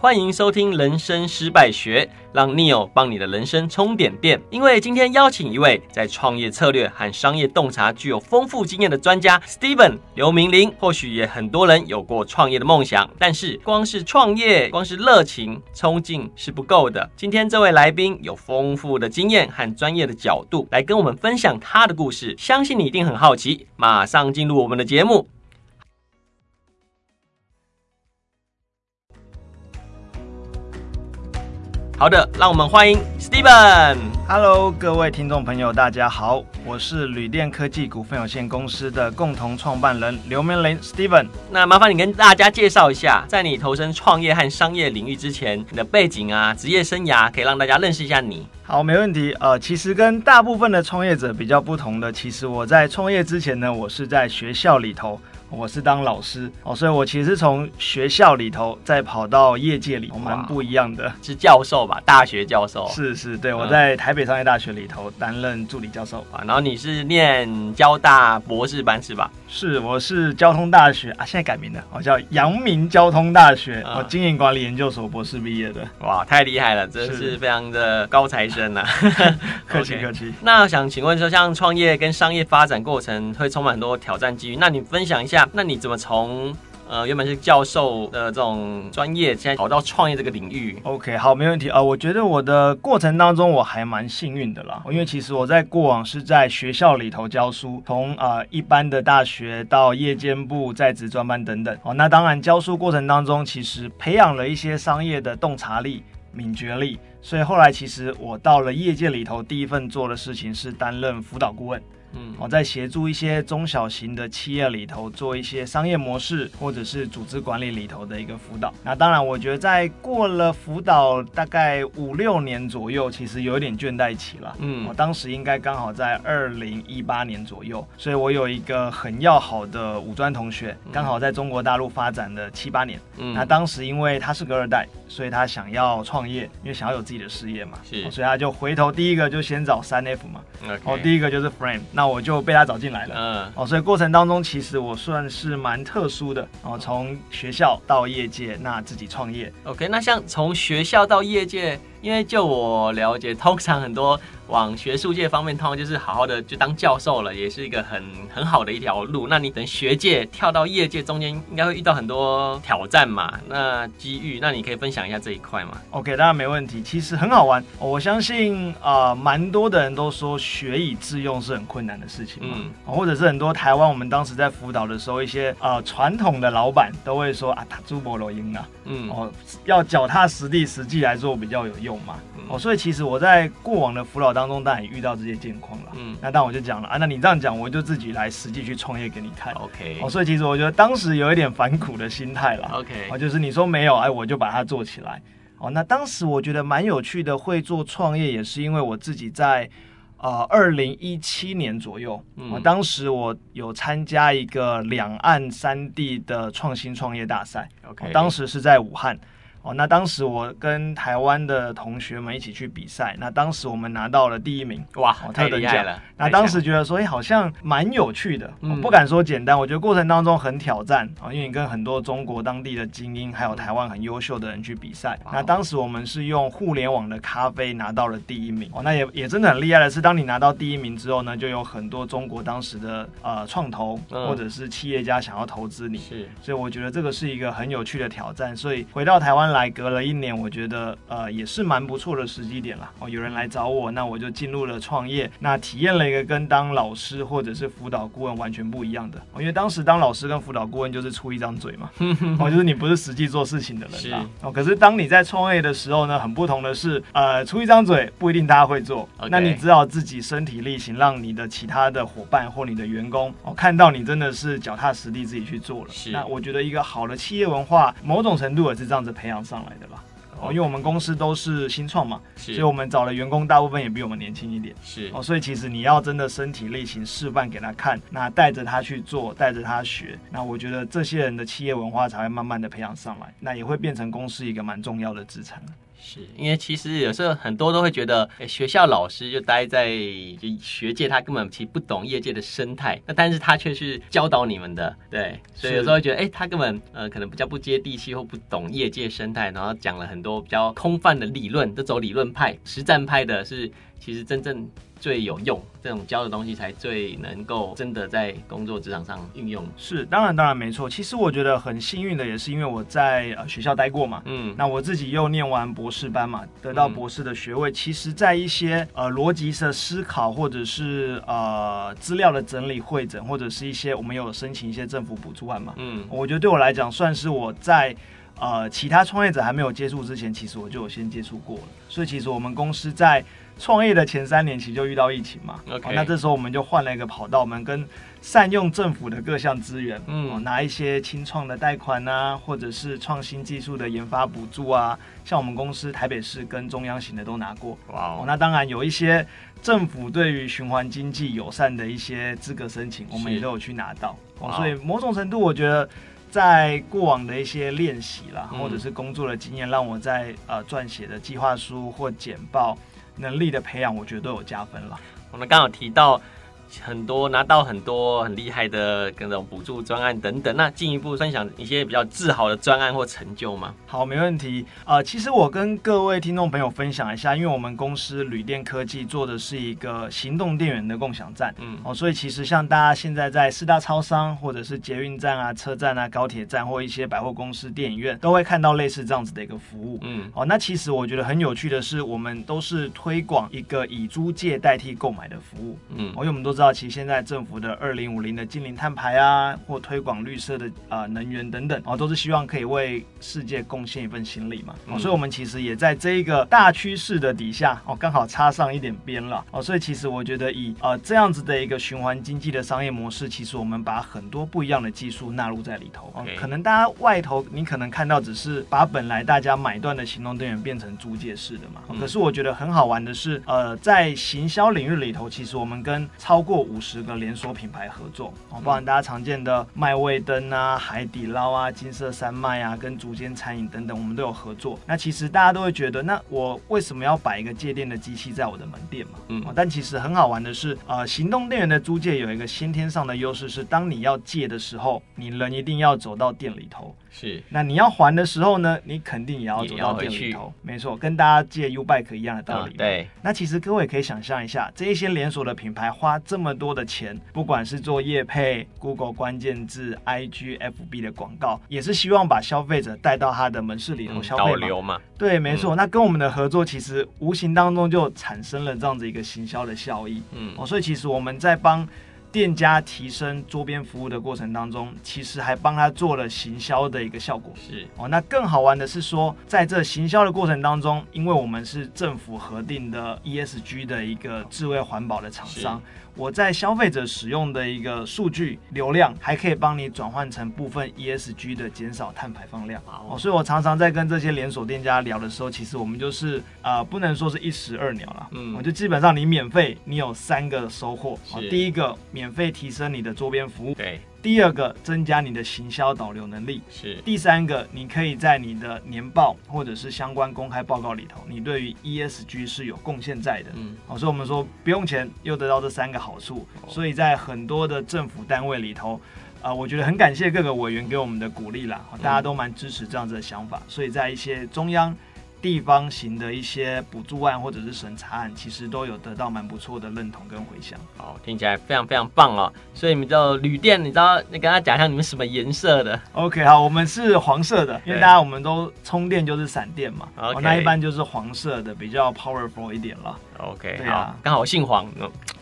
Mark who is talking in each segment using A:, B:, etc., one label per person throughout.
A: 欢迎收听《人生失败学》，让 Neo 帮你的人生充点电。因为今天邀请一位在创业策略和商业洞察具有丰富经验的专家 Steven 刘明伶。或许也很多人有过创业的梦想，但是光是创业，光是热情冲劲是不够的。今天这位来宾有丰富的经验和专业的角度来跟我们分享他的故事，相信你一定很好奇。马上进入我们的节目。好的，让我们欢迎 Steven。
B: Hello，各位听众朋友，大家好，我是旅电科技股份有限公司的共同创办人刘明林 Steven。
A: 那麻烦你跟大家介绍一下，在你投身创业和商业领域之前，你的背景啊，职业生涯，可以让大家认识一下你。
B: 好，没问题。呃，其实跟大部分的创业者比较不同的，其实我在创业之前呢，我是在学校里头。我是当老师哦，所以我其实从学校里头再跑到业界里头，蛮不一样的。
A: 是教授吧？大学教授？
B: 是是，对，我在台北商业大学里头担任助理教授
A: 啊。然后你是念交大博士班是吧？
B: 是，我是交通大学啊，现在改名了，我叫阳明交通大学，我经营管理研究所博士毕业的。
A: 哇，太厉害了，真是非常的高材生呐！
B: 客气 客气。
A: 那想请问说，像创业跟商业发展过程会充满很多挑战机遇，那你分享一下。那你怎么从呃原本是教授的这种专业，现在跑到创业这个领域
B: ？OK，好，没问题。呃，我觉得我的过程当中我还蛮幸运的啦，因为其实我在过往是在学校里头教书，从呃一般的大学到夜间部、在职专班等等。哦，那当然教书过程当中，其实培养了一些商业的洞察力、敏觉力，所以后来其实我到了业界里头，第一份做的事情是担任辅导顾问。嗯，我在协助一些中小型的企业里头做一些商业模式或者是组织管理里头的一个辅导。那当然，我觉得在过了辅导大概五六年左右，其实有一点倦怠期了。嗯，我当时应该刚好在二零一八年左右，所以我有一个很要好的五专同学，刚好在中国大陆发展的七八年。嗯，那当时因为他是个二代，所以他想要创业，因为想要有自己的事业嘛，是，所以他就回头第一个就先找三 F 嘛。哦，第一个就是 Frame。那我就被他找进来了，嗯，哦，所以过程当中其实我算是蛮特殊的，哦，从学校到业界，那自己创业
A: ，OK，那像从学校到业界。因为就我了解，通常很多往学术界方面，通常就是好好的就当教授了，也是一个很很好的一条路。那你等学界跳到业界中间，应该会遇到很多挑战嘛？那机遇，那你可以分享一下这一块吗
B: ？OK，当然没问题。其实很好玩，我相信啊，呃，蛮多的人都说学以致用是很困难的事情嘛，嗯，或者是很多台湾我们当时在辅导的时候，一些呃传统的老板都会说啊，他朱伯罗英啊，嗯，哦，要脚踏实地，实际来做比较有用。用嘛，哦，所以其实我在过往的辅导当中，当然也遇到这些境况了。嗯，那但我就讲了啊，那你这样讲，我就自己来实际去创业给你看。OK，哦，所以其实我觉得当时有一点反骨的心态了。OK，哦，就是你说没有，哎，我就把它做起来。哦，那当时我觉得蛮有趣的，会做创业也是因为我自己在呃二零一七年左右，嗯，当时我有参加一个两岸三地的创新创业大赛。OK，当时是在武汉。哦，那当时我跟台湾的同学们一起去比赛，那当时我们拿到了第一名，哇，
A: 太厉害了！
B: 那当时觉得说，哎，好像蛮有趣的，我不敢说简单，我觉得过程当中很挑战啊，因为你跟很多中国当地的精英，还有台湾很优秀的人去比赛。那当时我们是用互联网的咖啡拿到了第一名，哦，那也也真的很厉害的是，当你拿到第一名之后呢，就有很多中国当时的呃创投或者是企业家想要投资你，是，所以我觉得这个是一个很有趣的挑战。所以回到台湾来。来隔了一年，我觉得呃也是蛮不错的时机点了哦。有人来找我，那我就进入了创业，那体验了一个跟当老师或者是辅导顾问完全不一样的。因为当时当老师跟辅导顾问就是出一张嘴嘛，哦，就是你不是实际做事情的人啦。哦，可是当你在创业的时候呢，很不同的是，呃，出一张嘴不一定大家会做，那你只好自己身体力行，让你的其他的伙伴或你的员工哦看到你真的是脚踏实地自己去做了。是，那我觉得一个好的企业文化，某种程度也是这样子培养上来的吧。哦，因为我们公司都是新创嘛，所以我们找的员工大部分也比我们年轻一点。是哦，所以其实你要真的身体力行示范给他看，那带着他去做，带着他学，那我觉得这些人的企业文化才会慢慢的培养上来，那也会变成公司一个蛮重要的资产。
A: 是因为其实有时候很多都会觉得，哎，学校老师就待在就学界，他根本其实不懂业界的生态，那但是他却是教导你们的，对，所以有时候会觉得，哎，他根本呃可能比较不接地气或不懂业界生态，然后讲了很多比较空泛的理论，都走理论派，实战派的是其实真正。最有用，这种教的东西才最能够真的在工作职场上运用。
B: 是，当然当然没错。其实我觉得很幸运的，也是因为我在呃学校待过嘛。嗯，那我自己又念完博士班嘛，得到博士的学位。嗯、其实，在一些呃逻辑的思考，或者是呃资料的整理会诊，或者是一些我们有申请一些政府补助案嘛。嗯，我觉得对我来讲，算是我在呃其他创业者还没有接触之前，其实我就有先接触过了。所以，其实我们公司在创业的前三年其实就遇到疫情嘛。那这时候我们就换了一个跑道，我们跟善用政府的各项资源，嗯，哦，拿一些清创的贷款啊，或者是创新技术的研发补助啊，像我们公司台北市跟中央型的都拿过，哇那当然有一些政府对于循环经济友善的一些资格申请，我们也都有去拿到，哦，所以某种程度我觉得在过往的一些练习啦，或者是工作的经验，让我在呃撰写的计划书或简报。能力的培养，我觉得都有加分了。
A: 我们刚好提到。很多拿到很多很厉害的各种补助专案等等，那进一步分享一些比较自豪的专案或成就吗？
B: 好，没问题。呃，其实我跟各位听众朋友分享一下，因为我们公司旅电科技做的是一个行动电源的共享站，嗯，哦，所以其实像大家现在在四大超商或者是捷运站啊、车站啊、高铁站或一些百货公司、电影院，都会看到类似这样子的一个服务，嗯，哦，那其实我觉得很有趣的是，我们都是推广一个以租借代替购买的服务，嗯，因为我们都知道，其实现在政府的二零五零的净零碳排啊，或推广绿色的啊、呃、能源等等，哦，都是希望可以为世界贡献一份心力嘛。哦，嗯、所以我们其实也在这一个大趋势的底下，哦，刚好插上一点边了。哦，所以其实我觉得以呃这样子的一个循环经济的商业模式，其实我们把很多不一样的技术纳入在里头。哦，可能大家外头你可能看到只是把本来大家买断的行动电源变成租借式的嘛。哦、可是我觉得很好玩的是，呃，在行销领域里头，其实我们跟超过五十。个连锁品牌合作哦，包含大家常见的麦味登啊、海底捞啊、金色山脉啊，跟竹间餐饮等等，我们都有合作。那其实大家都会觉得，那我为什么要摆一个借电的机器在我的门店嘛？嗯，但其实很好玩的是，呃，行动电源的租借有一个先天上的优势，是当你要借的时候，你人一定要走到店里头。是，那你要还的时候呢，你肯定也要走到店里头。没错，跟大家借 U-Bike 一样的道理。嗯。对。那其实各位可以想象一下，这一些连锁的品牌花这么多的钱，不管是做业配、Google 关键字、IG、FB 的广告，也是希望把消费者带到他的门市里头消费流嘛。对，没错。嗯。那跟我们的合作，其实无形当中就产生了这样子一个行销的效益。嗯。哦，所以其实我们在帮。店家提升桌边服务的过程当中，其实还帮他做了行销的一个效果。是。哦，那更好玩的是说，在这行销的过程当中，因为我们是政府核定的 ESG 的一个智慧环保的厂商。我在消费者使用的一个数据流量，还可以帮你转换成部分 ESG 的减少碳排放量。哦，所以我常常在跟这些连锁店家聊的时候，其实我们就是呃，不能说是一石二鸟了，嗯，我就基本上你免费，你有三个收获，是。第一个免费提升你的周边服务，对。第二个，增加你的行销导流能力是。第三个，你可以在你的年报或者是相关公开报告里头，你对于 ESG 是有贡献在的。嗯，好，所以我们说不用钱又得到这三个好处，所以在很多的政府单位里头，啊、呃，我觉得很感谢各个委员给我们的鼓励啦，大家都蛮支持这样子的想法，所以在一些中央。地方型的一些补助案或者是审查案，其实都有得到蛮不错的认同跟回响。
A: 好，听起来非常非常棒哦。所以你们叫旅店，你知道你跟他讲一下你们什么颜色的
B: ？OK，好，我们是黄色的，因为大家我们都充电就是闪电嘛。那一般就是黄色的，比较 powerful 一点了。OK，对啊，
A: 刚好我姓黄，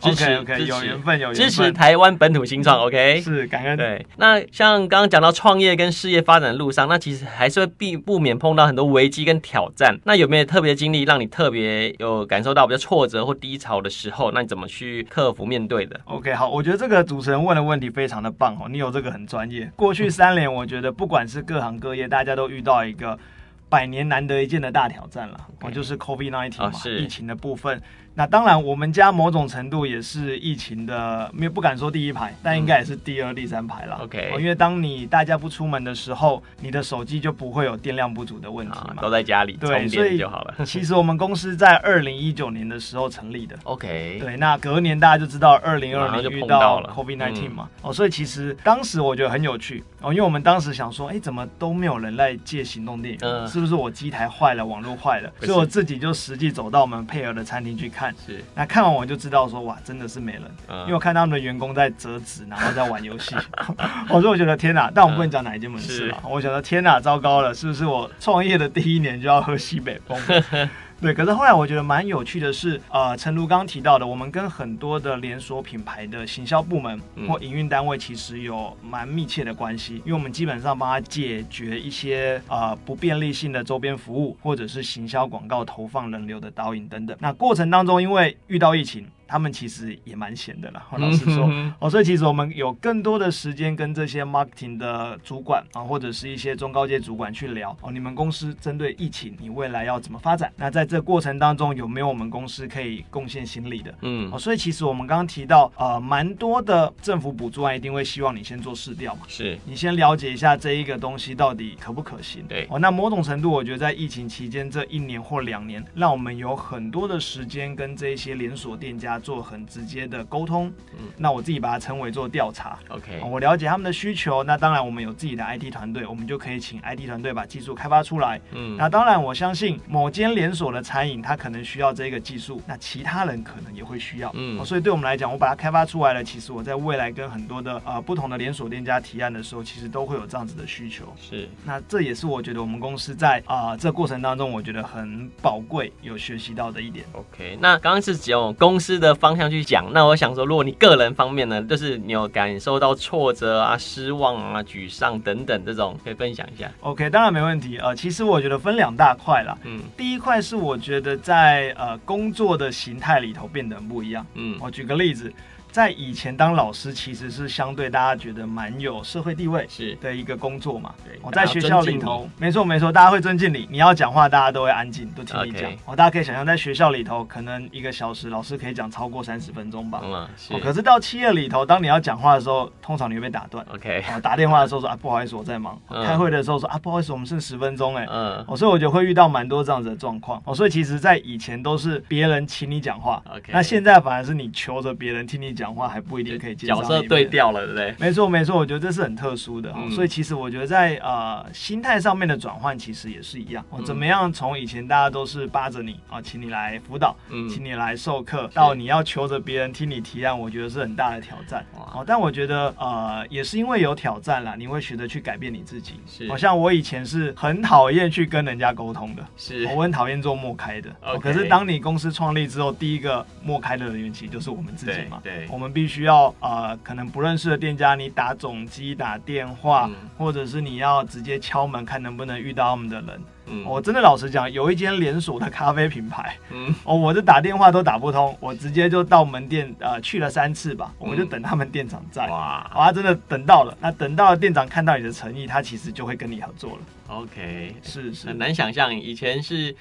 A: 支持
B: OK，, okay 有缘分，有缘分，
A: 支持台湾本土新创。OK，
B: 是感恩。
A: 对，那像刚刚讲到创业跟事业发展的路上，那其实还是会避不免碰到很多危机跟挑战。那有没有特别经历让你特别有感受到比较挫折或低潮的时候？那你怎么去克服面对的
B: ？OK，好，我觉得这个主持人问的问题非常的棒哦，你有这个很专业。过去三年，我觉得不管是各行各业，大家都遇到一个百年难得一见的大挑战了，哦，就是 COVID-19 嘛，疫情的部分。那当然，我们家某种程度也是疫情的，没有不敢说第一排，但应该也是第二、第三排了。
A: OK，
B: 因为当你大家不出门的时候，你的手机就不会有电量不足的问题嘛，
A: 啊、都在家里充电就好了。
B: 其实我们公司在二零一九年的时候成立的。
A: OK，
B: 对，那隔年大家就知道二零二零遇到 COVID-19 嘛，嗯、哦，所以其实当时我觉得很有趣哦，因为我们当时想说，哎，怎么都没有人来借行动电源？嗯、是不是我机台坏了，网络坏了？所以我自己就实际走到我们配合的餐厅去看。
A: 是，
B: 那看完我就知道说，哇，真的是没人，嗯、因为我看他们的员工在折纸，然后在玩游戏。我说，我觉得天哪，但我不能讲哪一间门市了。嗯、我觉得天哪，糟糕了，是不是我创业的第一年就要喝西北风？对，可是后来我觉得蛮有趣的是，呃，陈如刚刚提到的，我们跟很多的连锁品牌的行销部门或营运单位其实有蛮密切的关系，因为我们基本上帮他解决一些呃不便利性的周边服务，或者是行销广告投放人流的导引等等。那过程当中，因为遇到疫情。他们其实也蛮闲的啦，老实说哦，所以其实我们有更多的时间跟这些 marketing 的主管啊，或者是一些中高阶主管去聊哦，你们公司针对疫情，你未来要怎么发展？那在这过程当中，有没有我们公司可以贡献心力的？嗯，哦，所以其实我们刚刚提到，呃，蛮多的政府补助案一定会希望你先做市调嘛，
A: 是
B: 你先了解一下这一个东西到底可不可行？
A: 对，
B: 哦，那某种程度，我觉得在疫情期间这一年或两年，让我们有很多的时间跟这一些连锁店家。做很直接的沟通，嗯，那我自己把它称为做调查
A: ，OK，
B: 我了解他们的需求，那当然我们有自己的 IT 团队，我们就可以请 IT 团队把技术开发出来，嗯，那当然我相信某间连锁的餐饮，它可能需要这个技术，那其他人可能也会需要，嗯，所以对我们来讲，我把它开发出来了，其实我在未来跟很多的呃不同的连锁店家提案的时候，其实都会有这样子的需求，
A: 是，
B: 那这也是我觉得我们公司在啊、呃、这过程当中，我觉得很宝贵，有学习到的一点
A: ，OK，那刚刚是只有公司的方向去讲。那我想说，如果你个人方面呢，就是你有感受到挫折啊、失望啊、沮丧等等这种，可以分享一下。
B: OK，当然没问题。呃，其实我觉得分两大块啦。嗯，第一块是我觉得在呃工作的形态里头变得很不一样。嗯，我举个例子。在以前当老师其实是相对大家觉得蛮有社会地位是的一个工作嘛。对，我在学校里头，没错没错，大家会尊敬你。你要讲话，大家都会安静，都听你讲。哦，大家可以想象，在学校里头，可能一个小时老师可以讲超过三十分钟吧。嗯，是。可是到企业里头，当你要讲话的时候，通常你会被打断。OK。哦，打电话的时候说啊，不好意思，我在忙。开会的时候说啊，不好意思，我们剩十分钟哎。嗯。哦，所以我就会遇到蛮多这样子的状况。哦，所以其实，在以前都是别人请你讲话。OK。那现在反而是你求着别人听你讲话，还不一定可以。
A: 角色对调了，对不对？
B: 没错，没错，我觉得这是很特殊的。嗯、所以其实我觉得在呃心态上面的转换，其实也是一样。哦、怎么样从以前大家都是扒着你啊，请你来辅导，嗯、请你来授课，到你要求着别人听你提案，我觉得是很大的挑战。哦但我觉得呃也是因为有挑战啦，你会学着去改变你自己。是，好像我以前是很讨厌去跟人家沟通的，是我很讨厌做默开的。Okay 可是当你公司创立之后，第一个默开的人员其实就是我们自己嘛。对，对我们必须要。呃，可能不认识的店家，你打总机打电话，嗯、或者是你要直接敲门，看能不能遇到他们的人。嗯，我真的老实讲，有一间连锁的咖啡品牌，嗯，哦，我这打电话都打不通，我直接就到门店，呃，去了三次吧，我就等他们店长在。哇，哇，真的等到了。那等到了店长看到你的诚意，他其实就会跟你合作了。
A: OK，
B: 是是，
A: 很难想象以前是。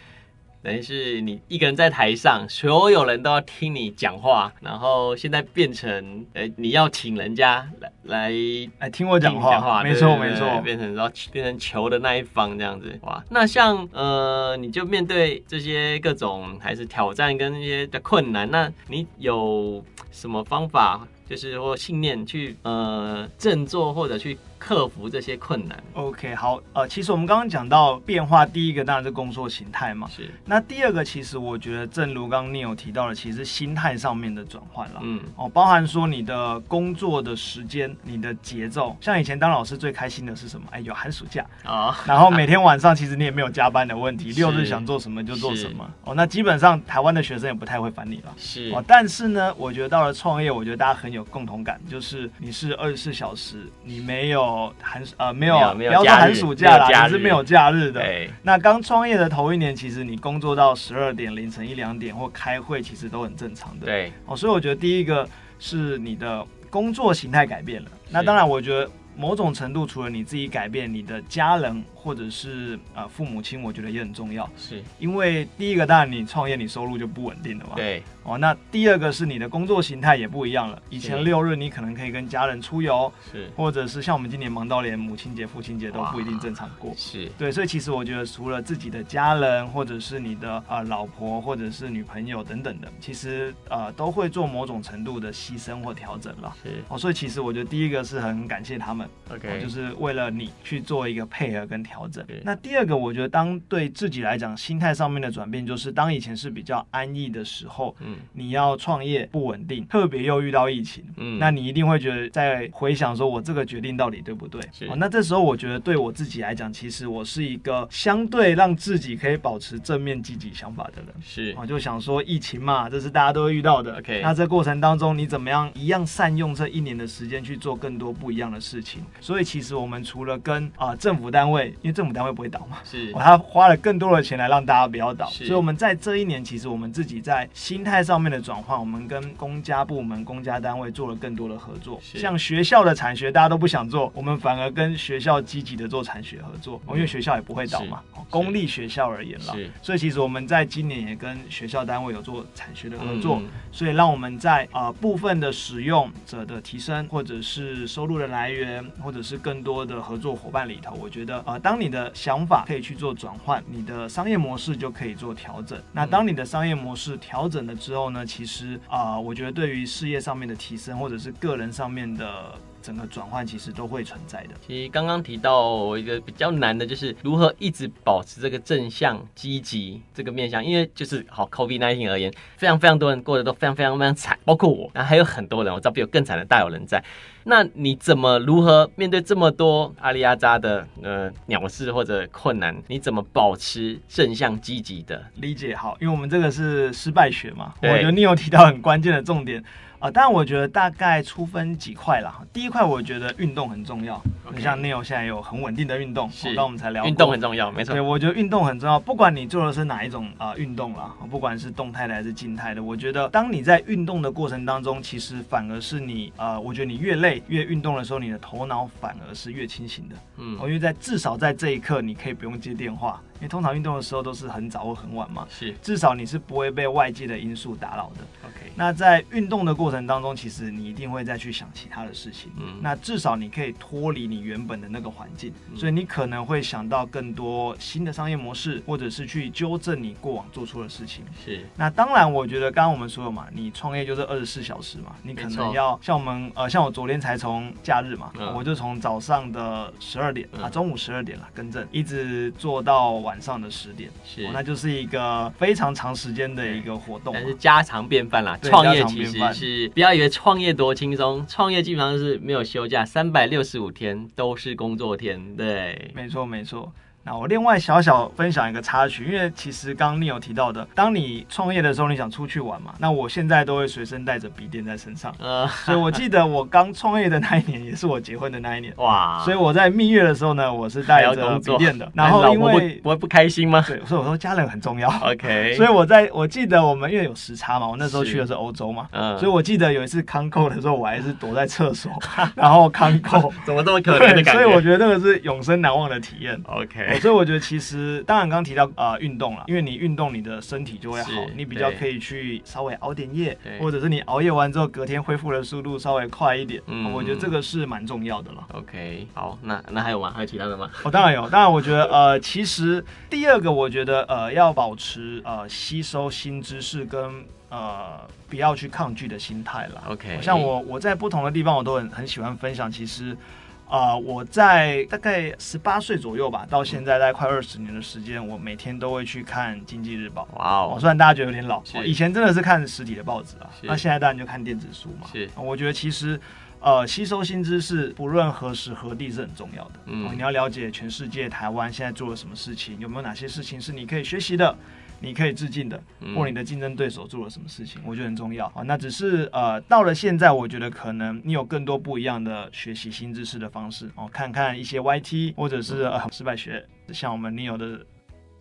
A: 等于是你一个人在台上，所有人都要听你讲话，然后现在变成，呃，你要请人家来来
B: 来听我讲话，没错没错，
A: 变成然后变成求的那一方这样子，哇，那像呃，你就面对这些各种还是挑战跟那些的困难，那你有什么方法，就是或信念去呃振作或者去。克服这些困难。
B: OK，好，呃，其实我们刚刚讲到变化，第一个当然是工作形态嘛。是。那第二个，其实我觉得，正如刚刚你有提到的，其实心态上面的转换了。嗯。哦，包含说你的工作的时间、你的节奏。像以前当老师最开心的是什么？哎，有寒暑假啊。哦、然后每天晚上其实你也没有加班的问题，六日想做什么就做什么。哦，那基本上台湾的学生也不太会烦你了。是。哦，但是呢，我觉得到了创业，我觉得大家很有共同感，就是你是二十四小时，你没有。寒呃没有，不要说寒暑假啦，也是没有假日的。对那刚创业的头一年，其实你工作到十二点、凌晨一两点或开会，其实都很正常的。对，哦，所以我觉得第一个是你的工作形态改变了。那当然，我觉得某种程度，除了你自己改变，你的家人。或者是呃父母亲，我觉得也很重要。
A: 是
B: 因为第一个，当然你创业，你收入就不稳定了嘛。
A: 对。
B: 哦，那第二个是你的工作形态也不一样了。以前六日你可能可以跟家人出游，
A: 是，或
B: 者是像我们今年忙到连母亲节、父亲节都不一定正常过。
A: 是
B: 对，所以其实我觉得除了自己的家人，或者是你的啊、呃、老婆，或者是女朋友等等的，其实呃都会做某种程度的牺牲或调整了。
A: 是
B: 哦，所以其实我觉得第一个是很感谢他们
A: ，OK，、
B: 哦、就是为了你去做一个配合跟调整。那第二个，我觉得当对自己来讲心态上面的转变，就是当以前是比较安逸的时候，嗯，你要创。创业不稳定，特别又遇到疫情，嗯，那你一定会觉得在回想说，我这个决定到底对不对？是、哦。那这时候我觉得对我自己来讲，其实我是一个相对让自己可以保持正面积极想法的人。
A: 是。
B: 我、哦、就想说，疫情嘛，这是大家都会遇到的。
A: OK。
B: 那这过程当中，你怎么样一样善用这一年的时间去做更多不一样的事情？所以其实我们除了跟啊、呃、政府单位，因为政府单位不会倒嘛，
A: 是。
B: 他、哦、花了更多的钱来让大家不要倒，所以我们在这一年，其实我们自己在心态上面的转换，我们跟公家部门、公家单位做了更多的合作，像学校的产学，大家都不想做，我们反而跟学校积极的做产学合作，因为学校也不会倒嘛。公立学校而言了，所以其实我们在今年也跟学校单位有做产学的合作，所以让我们在啊、呃、部分的使用者的提升，或者是收入的来源，或者是更多的合作伙伴里头，我觉得啊、呃，当你的想法可以去做转换，你的商业模式就可以做调整。那当你的商业模式调整了之后呢，其实啊、呃，我觉得。对于事业上面的提升，或者是个人上面的整个转换，其实都会存在的。
A: 其实刚刚提到一个比较难的，就是如何一直保持这个正向、积极这个面向。因为就是好 COVID nineteen 而言，非常非常多人过得都非常非常非常惨，包括我，然后还有很多人，我知道比我更惨的大有人在。那你怎么如何面对这么多阿里阿扎的呃鸟事或者困难？你怎么保持正向积极的
B: 理解？好，因为我们这个是失败学嘛，我觉得你有提到很关键的重点。啊，当然，我觉得大概粗分几块啦。第一块，我觉得运动很重要。你、okay. 像 Neil 现在有很稳定的运动，是，那我们才聊
A: 运动很重要，没错。
B: 对，我觉得运动很重要，不管你做的是哪一种啊运动啦，不管是动态的还是静态的，我觉得当你在运动的过程当中，其实反而是你呃，我觉得你越累越运动的时候，你的头脑反而是越清醒的。嗯，因为在至少在这一刻，你可以不用接电话。通常运动的时候都是很早或很晚嘛，是至少你是不会被外界的因素打扰的。OK，那在运动的过程当中，其实你一定会再去想其他的事情。嗯，那至少你可以脱离你原本的那个环境，嗯，所以你可能会想到更多新的商业模式，或者是去纠正你过往做错的事情。是，那当然，我觉得刚刚我们说了嘛，你创业就是二十四小时嘛，你可能要像我们呃，像我昨天才从假日嘛，嗯，我就从早上的十二点啊，中午十二点了，更正，一直做到。晚上的十点是、哦，那就是一个非常长时间的一个活动，但是
A: 家常便饭啦。创业其实是不要以为创业多轻松，创业基本上是没有休假，三百六十五天都是工作天。对，
B: 没错没错。那我另外小小分享一个插曲，因为其实刚刚你有提到的，当你创业的时候，你想出去玩嘛？那我现在都会随身带着笔电在身上，呃，所以我记得我刚创业的那一年，也是我结婚的那一年，哇！所以我在蜜月的时候呢，我是带着笔电的。然后因为
A: 不会不开心吗？
B: 对，所以我说家人很重要。
A: OK，
B: 所以我在我记得我们因为有时差嘛，我那时候去的是欧洲嘛，嗯，所以我记得有一次康扣的时候，我还是躲在厕所，然后康扣，
A: 怎么这么可怜的感觉？
B: 所以我觉得那个是永生难忘的体验。
A: OK，
B: 所以我觉得其实。当然，刚刚提到啊，运动了，因为你运动，你的身体就会好，你比较可以去稍微熬点夜，或者是你熬夜完之后，隔天恢复的速度稍微快一点。嗯，我觉得这个是蛮重要的了。
A: OK，好，那那还有吗？还有其他的吗？
B: 哦，当然有，当然我觉得呃，其实第二个我觉得呃，要保持呃吸收新知识跟呃不要去抗拒的心态了。OK，像我我在不同的地方，我都很很喜欢分享，其实。啊、呃，我在大概十八岁左右吧，到现在大概快二十年的时间，我每天都会去看《经济日报》。哇哦！虽然大家觉得有点老，以前真的是看实体的报纸啊，那现在当然就看电子书嘛。是，我觉得其实，呃，吸收新知识，不论何时何地是很重要的。嗯，你要了解全世界，台湾现在做了什么事情，有没有哪些事情是你可以学习的。你可以致敬的，或你的竞争对手做了什么事情，嗯、我觉得很重要啊。那只是呃，到了现在，我觉得可能你有更多不一样的学习新知识的方式哦，看看一些 YT 或者是、嗯、呃失败学，像我们 Neil 的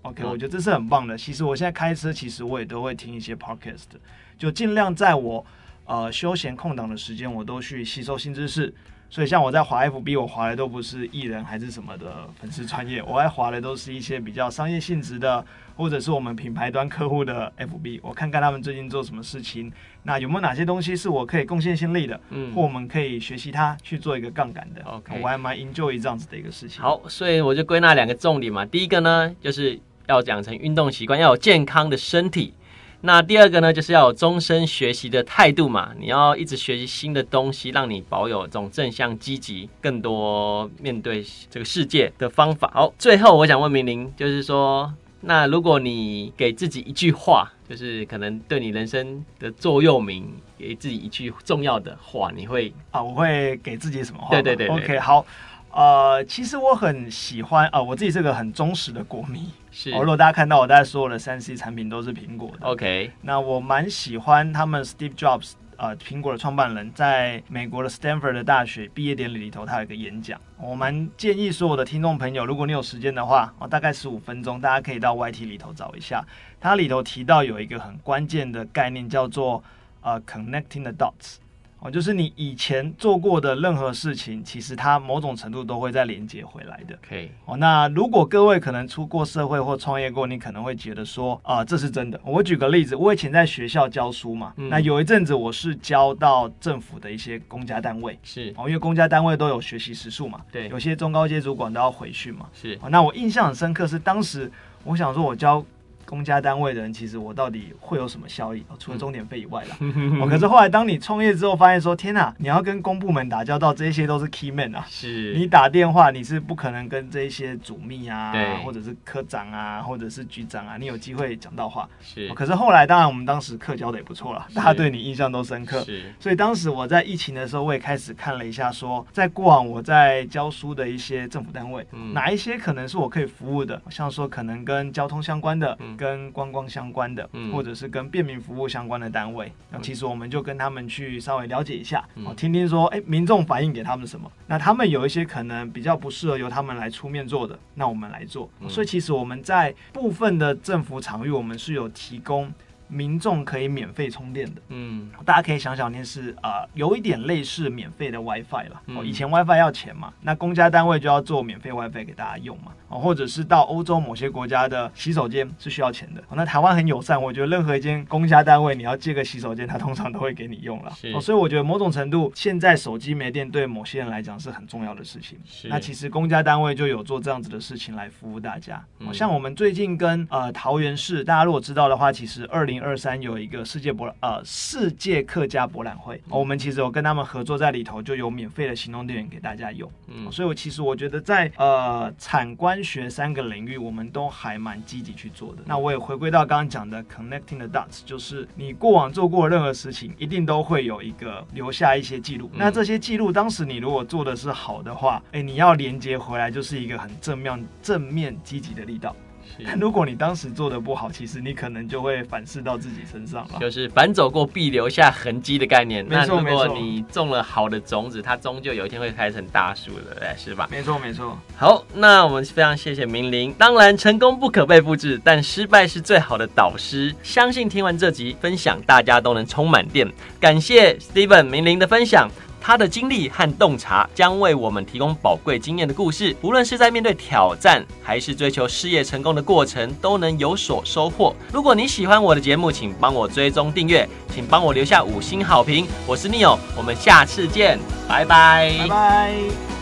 B: ，OK，、嗯、我觉得这是很棒的。其实我现在开车，其实我也都会听一些 Podcast，就尽量在我呃休闲空档的时间，我都去吸收新知识。所以像我在滑 FB，我滑的都不是艺人还是什么的粉丝专业，我爱滑的都是一些比较商业性质的，或者是我们品牌端客户的 FB，我看看他们最近做什么事情，那有没有哪些东西是我可以贡献心力的，嗯，或我们可以学习它去做一个杠杆的。OK，我还蛮 enjoy 这样子的一个事情。
A: 好，所以我就归纳两个重点嘛，第一个呢，就是要养成运动习惯，要有健康的身体。那第二个呢，就是要有终身学习的态度嘛，你要一直学习新的东西，让你保有这种正向积极、更多面对这个世界的方法。好，最后我想问明玲，就是说，那如果你给自己一句话，就是可能对你人生的座右铭，给自己一句重要的话，你会
B: 啊？我会给自己什么话？
A: 对对对，对
B: ，OK，好。呃，其实我很喜欢啊、呃，我自己是个很忠实的国迷。
A: 是，
B: 如果大家看到我在所有的三 C 产品都是苹果的
A: ，OK。
B: 那我蛮喜欢他们 Steve Jobs，呃，苹果的创办人，在美国的 Stanford 的大学毕业典礼里头，他有一个演讲。我蛮建议所有的听众朋友，如果你有时间的话，哦，大概十五分钟，大家可以到 YT 里头找一下。它里头提到有一个很关键的概念，叫做呃 Connecting the Dots。哦，就是你以前做过的任何事情，其实它某种程度都会再连接回来的。
A: 可以。
B: 哦，那如果各位可能出过社会或创业过，你可能会觉得说，啊、呃，这是真的。我举个例子，我以前在学校教书嘛，嗯、那有一阵子我是教到政府的一些公家单位，
A: 是
B: 哦，因为公家单位都有学习时数嘛，
A: 对，
B: 有些中高阶主管都要回去嘛，
A: 是。
B: 哦，那我印象很深刻，是当时我想说，我教。公家单位的人，其实我到底会有什么效益？除了钟点费以外啦。哦，可是后来当你创业之后，发现说，天哪，你要跟公部门打交道，这些都是 key man 啊。
A: 是。
B: 你打电话，你是不可能跟这些主秘啊，或者是科长啊，或者是局长啊，你有机会讲到话。
A: 是。
B: 可是后来，当然我们当时课教的也不错了，大家对你印象都深刻。
A: 是。
B: 所以当时我在疫情的时候，我也开始看了一下，说在过往我在教书的一些政府单位，嗯，哪一些可能是我可以服务的，像说可能跟交通相关的，嗯，跟观光。相关的，或者是跟便民服务相关的单位，那、嗯、其实我们就跟他们去稍微了解一下，哦、嗯，听听说，哎，民众反映给他们什么？那他们有一些可能比较不适合由他们来出面做的，那我们来做。嗯、所以其实我们在部分的政府场域，我们是有提供。民众可以免费充电的，嗯，大家可以想想，那是呃有一点类似免费的 WiFi 了。哦，以前 WiFi 要钱嘛，那公家单位就要做免费 WiFi 给大家用嘛。哦，或者是到欧洲某些国家的洗手间是需要钱的。哦，那台湾很友善，我觉得任何一间公家单位，你要借个洗手间，他通常都会给你用了。哦，所以我觉得某种程度，现在手机没电对某些人来讲是很重要的事情。那其实公家单位就有做这样子的事情来服务大家。哦，像我们最近跟呃桃园市，大家如果知道的话，其实二零。零二三有一个世界博呃世界客家博览会，我们其实有跟他们合作，在里头就有免费的行动电源给大家用。嗯，所以我其实我觉得在呃产官学三个领域，我们都还蛮积极去做的。那我也回归到刚刚讲的 connecting the dots，就是你过往做过任何事情，一定都会有一个留下一些记录。那这些记录，当时你如果做的是好的话，哎，你要连接回来，就是一个很正面、正面积极的力道。但如果你当时做的不好，其实你可能就会反噬到自己身上了。
A: 就是反走过必留下痕迹的概念。
B: 没错，
A: 那如果你种了好的种子，它终究有一天会开成大树的，对，是吧？
B: 没错，没错。
A: 好，那我们非常谢谢明玲。当然，成功不可被复制，但失败是最好的导师。相信听完这集分享，大家都能充满电。感谢 Steven 明玲的分享。他的经历和洞察将为我们提供宝贵经验的故事，无论是在面对挑战，还是追求事业成功的过程，都能有所收获。如果你喜欢我的节目，请帮我追踪订阅，请帮我留下五星好评。我是 Neo，我们下次见，拜拜，
B: 拜拜。